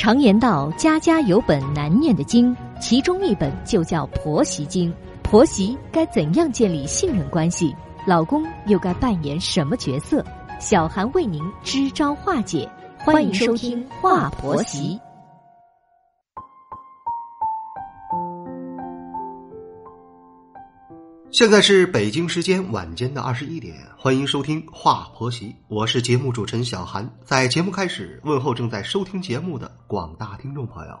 常言道：“家家有本难念的经”，其中一本就叫《婆媳经》。婆媳该怎样建立信任关系？老公又该扮演什么角色？小韩为您支招化解。欢迎收听《话婆媳》。现在是北京时间晚间的二十一点，欢迎收听《话婆媳》，我是节目主持人小韩。在节目开始，问候正在收听节目的广大听众朋友。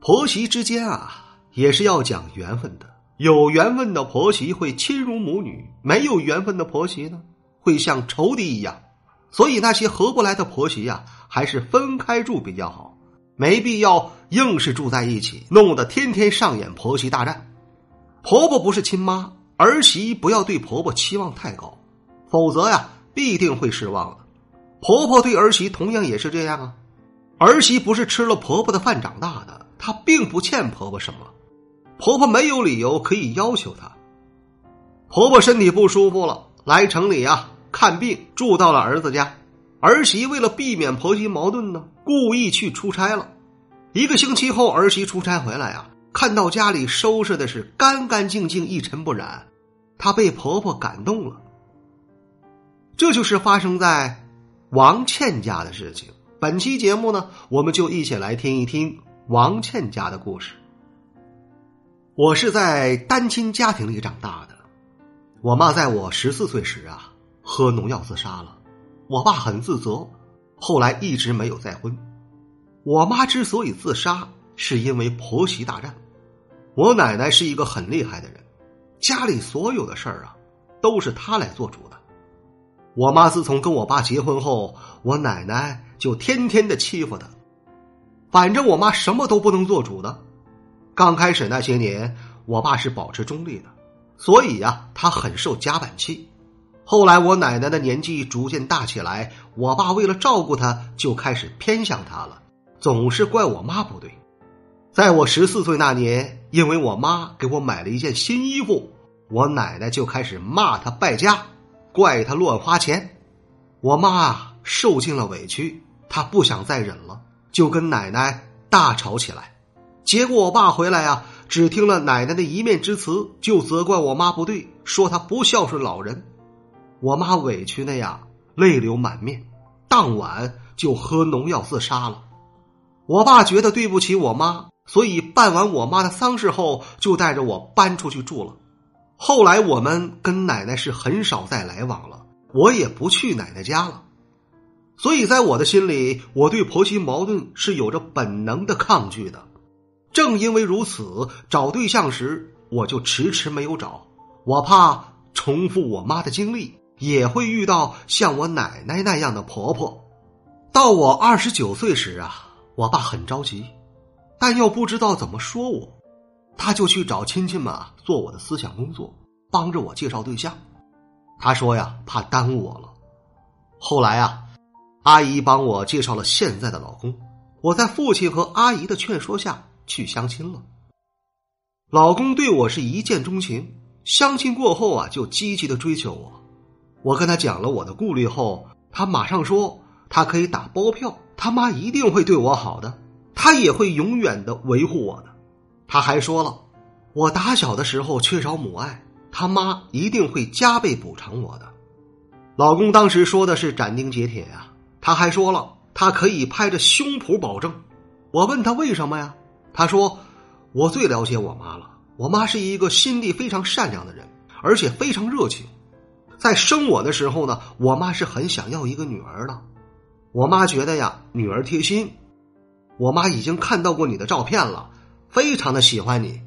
婆媳之间啊，也是要讲缘分的。有缘分的婆媳会亲如母女，没有缘分的婆媳呢，会像仇敌一样。所以那些合不来的婆媳呀，还是分开住比较好，没必要硬是住在一起，弄得天天上演婆媳大战。婆婆不是亲妈，儿媳不要对婆婆期望太高，否则呀，必定会失望的。婆婆对儿媳同样也是这样啊。儿媳不是吃了婆婆的饭长大的，她并不欠婆婆什么，婆婆没有理由可以要求她。婆婆身体不舒服了，来城里啊看病，住到了儿子家。儿媳为了避免婆媳矛盾呢，故意去出差了。一个星期后，儿媳出差回来啊。看到家里收拾的是干干净净、一尘不染，她被婆婆感动了。这就是发生在王倩家的事情。本期节目呢，我们就一起来听一听王倩家的故事。我是在单亲家庭里长大的，我妈在我十四岁时啊，喝农药自杀了。我爸很自责，后来一直没有再婚。我妈之所以自杀。是因为婆媳大战，我奶奶是一个很厉害的人，家里所有的事儿啊，都是她来做主的。我妈自从跟我爸结婚后，我奶奶就天天的欺负她，反正我妈什么都不能做主的。刚开始那些年，我爸是保持中立的，所以呀，他很受夹板气。后来我奶奶的年纪逐渐大起来，我爸为了照顾她，就开始偏向她了，总是怪我妈不对。在我十四岁那年，因为我妈给我买了一件新衣服，我奶奶就开始骂她败家，怪她乱花钱。我妈啊受尽了委屈，她不想再忍了，就跟奶奶大吵起来。结果我爸回来啊，只听了奶奶的一面之词，就责怪我妈不对，说她不孝顺老人。我妈委屈的呀，泪流满面，当晚就喝农药自杀了。我爸觉得对不起我妈。所以办完我妈的丧事后，就带着我搬出去住了。后来我们跟奶奶是很少再来往了，我也不去奶奶家了。所以在我的心里，我对婆媳矛盾是有着本能的抗拒的。正因为如此，找对象时我就迟迟没有找，我怕重复我妈的经历，也会遇到像我奶奶那样的婆婆。到我二十九岁时啊，我爸很着急。但又不知道怎么说我，他就去找亲戚们啊做我的思想工作，帮着我介绍对象。他说呀，怕耽误我了。后来啊，阿姨帮我介绍了现在的老公。我在父亲和阿姨的劝说下去相亲了。老公对我是一见钟情，相亲过后啊，就积极的追求我。我跟他讲了我的顾虑后，他马上说他可以打包票，他妈一定会对我好的。他也会永远的维护我的。他还说了，我打小的时候缺少母爱，他妈一定会加倍补偿我的。老公当时说的是斩钉截铁呀。他还说了，他可以拍着胸脯保证。我问他为什么呀？他说，我最了解我妈了。我妈是一个心地非常善良的人，而且非常热情。在生我的时候呢，我妈是很想要一个女儿的。我妈觉得呀，女儿贴心。我妈已经看到过你的照片了，非常的喜欢你。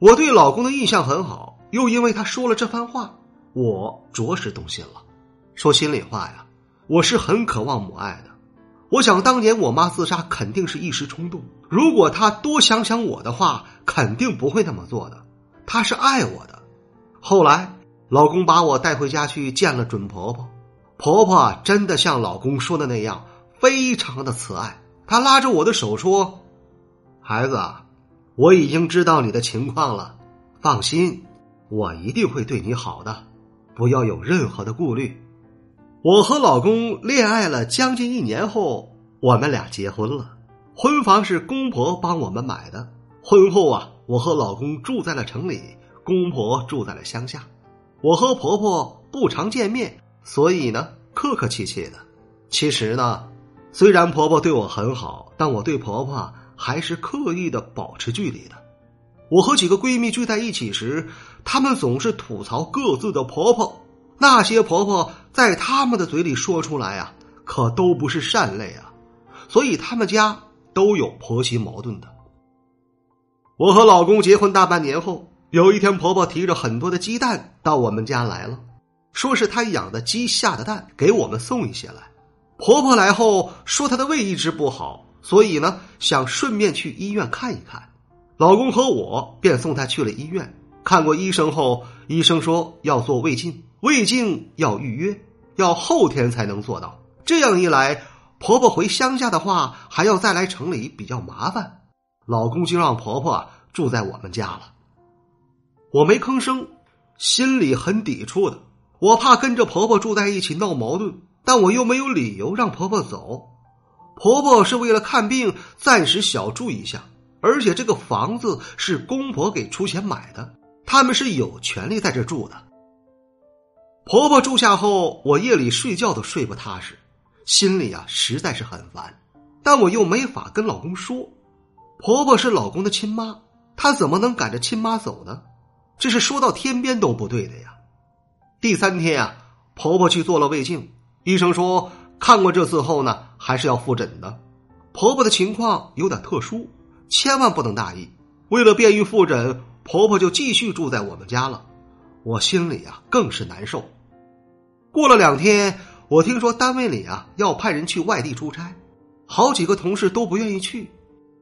我对老公的印象很好，又因为他说了这番话，我着实动心了。说心里话呀，我是很渴望母爱的。我想当年我妈自杀肯定是一时冲动，如果她多想想我的话，肯定不会那么做的。她是爱我的。后来老公把我带回家去见了准婆婆，婆婆真的像老公说的那样，非常的慈爱。他拉着我的手说：“孩子，我已经知道你的情况了，放心，我一定会对你好的，不要有任何的顾虑。”我和老公恋爱了将近一年后，我们俩结婚了。婚房是公婆帮我们买的。婚后啊，我和老公住在了城里，公婆住在了乡下。我和婆婆不常见面，所以呢，客客气气的。其实呢，虽然婆婆对我很好，但我对婆婆还是刻意的保持距离的。我和几个闺蜜聚在一起时，她们总是吐槽各自的婆婆。那些婆婆在她们的嘴里说出来啊，可都不是善类啊，所以她们家都有婆媳矛盾的。我和老公结婚大半年后，有一天婆婆提着很多的鸡蛋到我们家来了，说是她养的鸡下的蛋，给我们送一些来。婆婆来后说她的胃一直不好，所以呢想顺便去医院看一看。老公和我便送她去了医院。看过医生后，医生说要做胃镜。胃镜要预约，要后天才能做到。这样一来，婆婆回乡下的话，还要再来城里，比较麻烦。老公就让婆婆住在我们家了。我没吭声，心里很抵触的。我怕跟着婆婆住在一起闹矛盾，但我又没有理由让婆婆走。婆婆是为了看病，暂时小住一下，而且这个房子是公婆给出钱买的，他们是有权利在这住的。婆婆住下后，我夜里睡觉都睡不踏实，心里啊实在是很烦，但我又没法跟老公说。婆婆是老公的亲妈，她怎么能赶着亲妈走呢？这是说到天边都不对的呀。第三天啊，婆婆去做了胃镜，医生说看过这次后呢，还是要复诊的。婆婆的情况有点特殊，千万不能大意。为了便于复诊，婆婆就继续住在我们家了。我心里啊更是难受。过了两天，我听说单位里啊要派人去外地出差，好几个同事都不愿意去，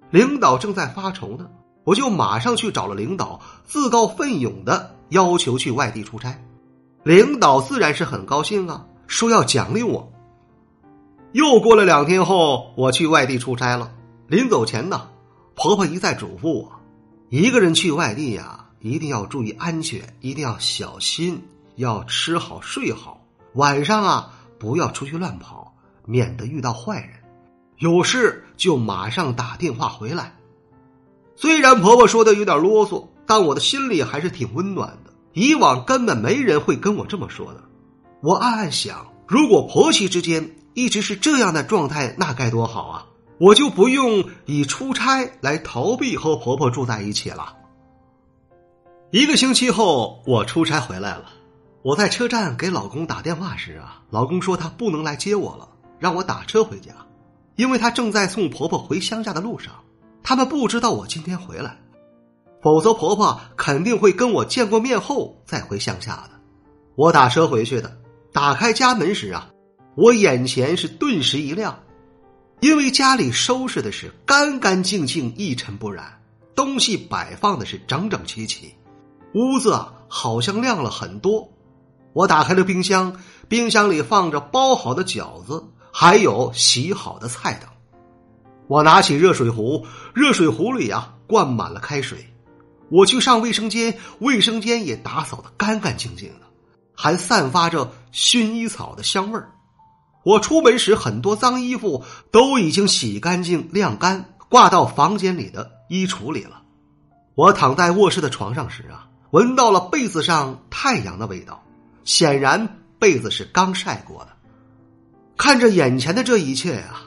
领导正在发愁呢。我就马上去找了领导，自告奋勇的要求去外地出差。领导自然是很高兴啊，说要奖励我。又过了两天后，我去外地出差了。临走前呢，婆婆一再嘱咐我，一个人去外地呀，一定要注意安全，一定要小心，要吃好睡好。晚上啊，不要出去乱跑，免得遇到坏人。有事就马上打电话回来。虽然婆婆说的有点啰嗦，但我的心里还是挺温暖的。以往根本没人会跟我这么说的。我暗暗想，如果婆媳之间一直是这样的状态，那该多好啊！我就不用以出差来逃避和婆婆住在一起了。一个星期后，我出差回来了。我在车站给老公打电话时啊，老公说他不能来接我了，让我打车回家，因为他正在送婆婆回乡下的路上，他们不知道我今天回来，否则婆婆肯定会跟我见过面后再回乡下的。我打车回去的，打开家门时啊，我眼前是顿时一亮，因为家里收拾的是干干净净、一尘不染，东西摆放的是整整齐齐，屋子啊好像亮了很多。我打开了冰箱，冰箱里放着包好的饺子，还有洗好的菜等。我拿起热水壶，热水壶里啊灌满了开水。我去上卫生间，卫生间也打扫的干干净净的，还散发着薰衣草的香味儿。我出门时，很多脏衣服都已经洗干净、晾干，挂到房间里的衣橱里了。我躺在卧室的床上时啊，闻到了被子上太阳的味道。显然被子是刚晒过的。看着眼前的这一切啊，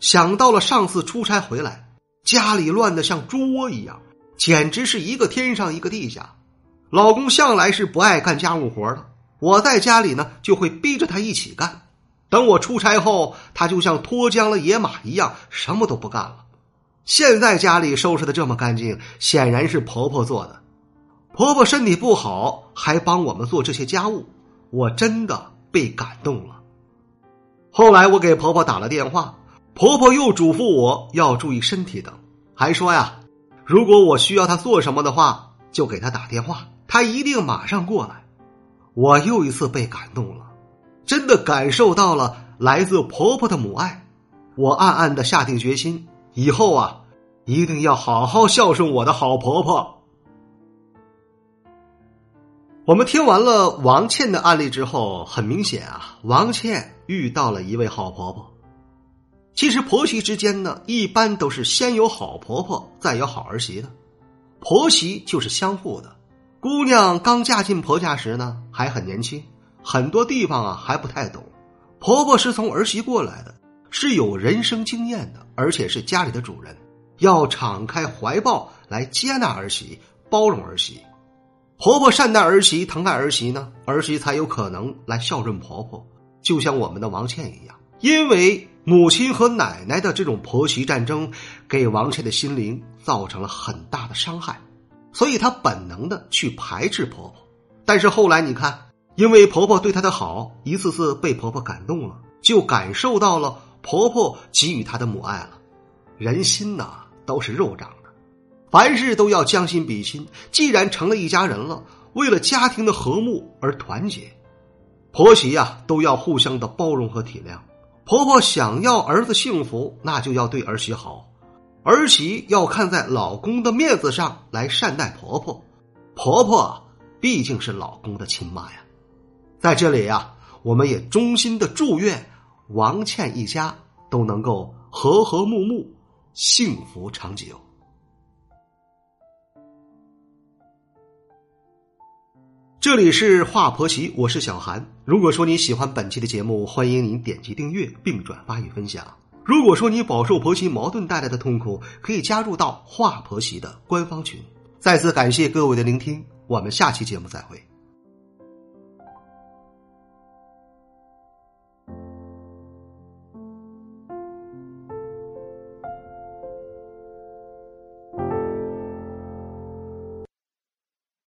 想到了上次出差回来，家里乱的像猪窝一样，简直是一个天上一个地下。老公向来是不爱干家务活的，我在家里呢就会逼着他一起干。等我出差后，他就像脱缰了野马一样，什么都不干了。现在家里收拾的这么干净，显然是婆婆做的。婆婆身体不好，还帮我们做这些家务。我真的被感动了。后来我给婆婆打了电话，婆婆又嘱咐我要注意身体等，还说呀，如果我需要她做什么的话，就给她打电话，她一定马上过来。我又一次被感动了，真的感受到了来自婆婆的母爱。我暗暗的下定决心，以后啊，一定要好好孝顺我的好婆婆。我们听完了王倩的案例之后，很明显啊，王倩遇到了一位好婆婆。其实婆媳之间呢，一般都是先有好婆婆，再有好儿媳的。婆媳就是相互的。姑娘刚嫁进婆家时呢，还很年轻，很多地方啊还不太懂。婆婆是从儿媳过来的，是有人生经验的，而且是家里的主人，要敞开怀抱来接纳儿媳，包容儿媳。婆婆善待儿媳，疼爱儿媳呢，儿媳才有可能来孝顺婆婆。就像我们的王倩一样，因为母亲和奶奶的这种婆媳战争，给王倩的心灵造成了很大的伤害，所以她本能的去排斥婆婆。但是后来你看，因为婆婆对她的好，一次次被婆婆感动了，就感受到了婆婆给予她的母爱了。人心呐，都是肉长的。凡事都要将心比心，既然成了一家人了，为了家庭的和睦而团结，婆媳呀都要互相的包容和体谅。婆婆想要儿子幸福，那就要对儿媳好；儿媳要看在老公的面子上来善待婆婆。婆婆毕竟是老公的亲妈呀。在这里呀，我们也衷心的祝愿王倩一家都能够和和睦睦，幸福长久。这里是华婆媳，我是小韩。如果说你喜欢本期的节目，欢迎您点击订阅并转发与分享。如果说你饱受婆媳矛盾带来的痛苦，可以加入到华婆媳的官方群。再次感谢各位的聆听，我们下期节目再会。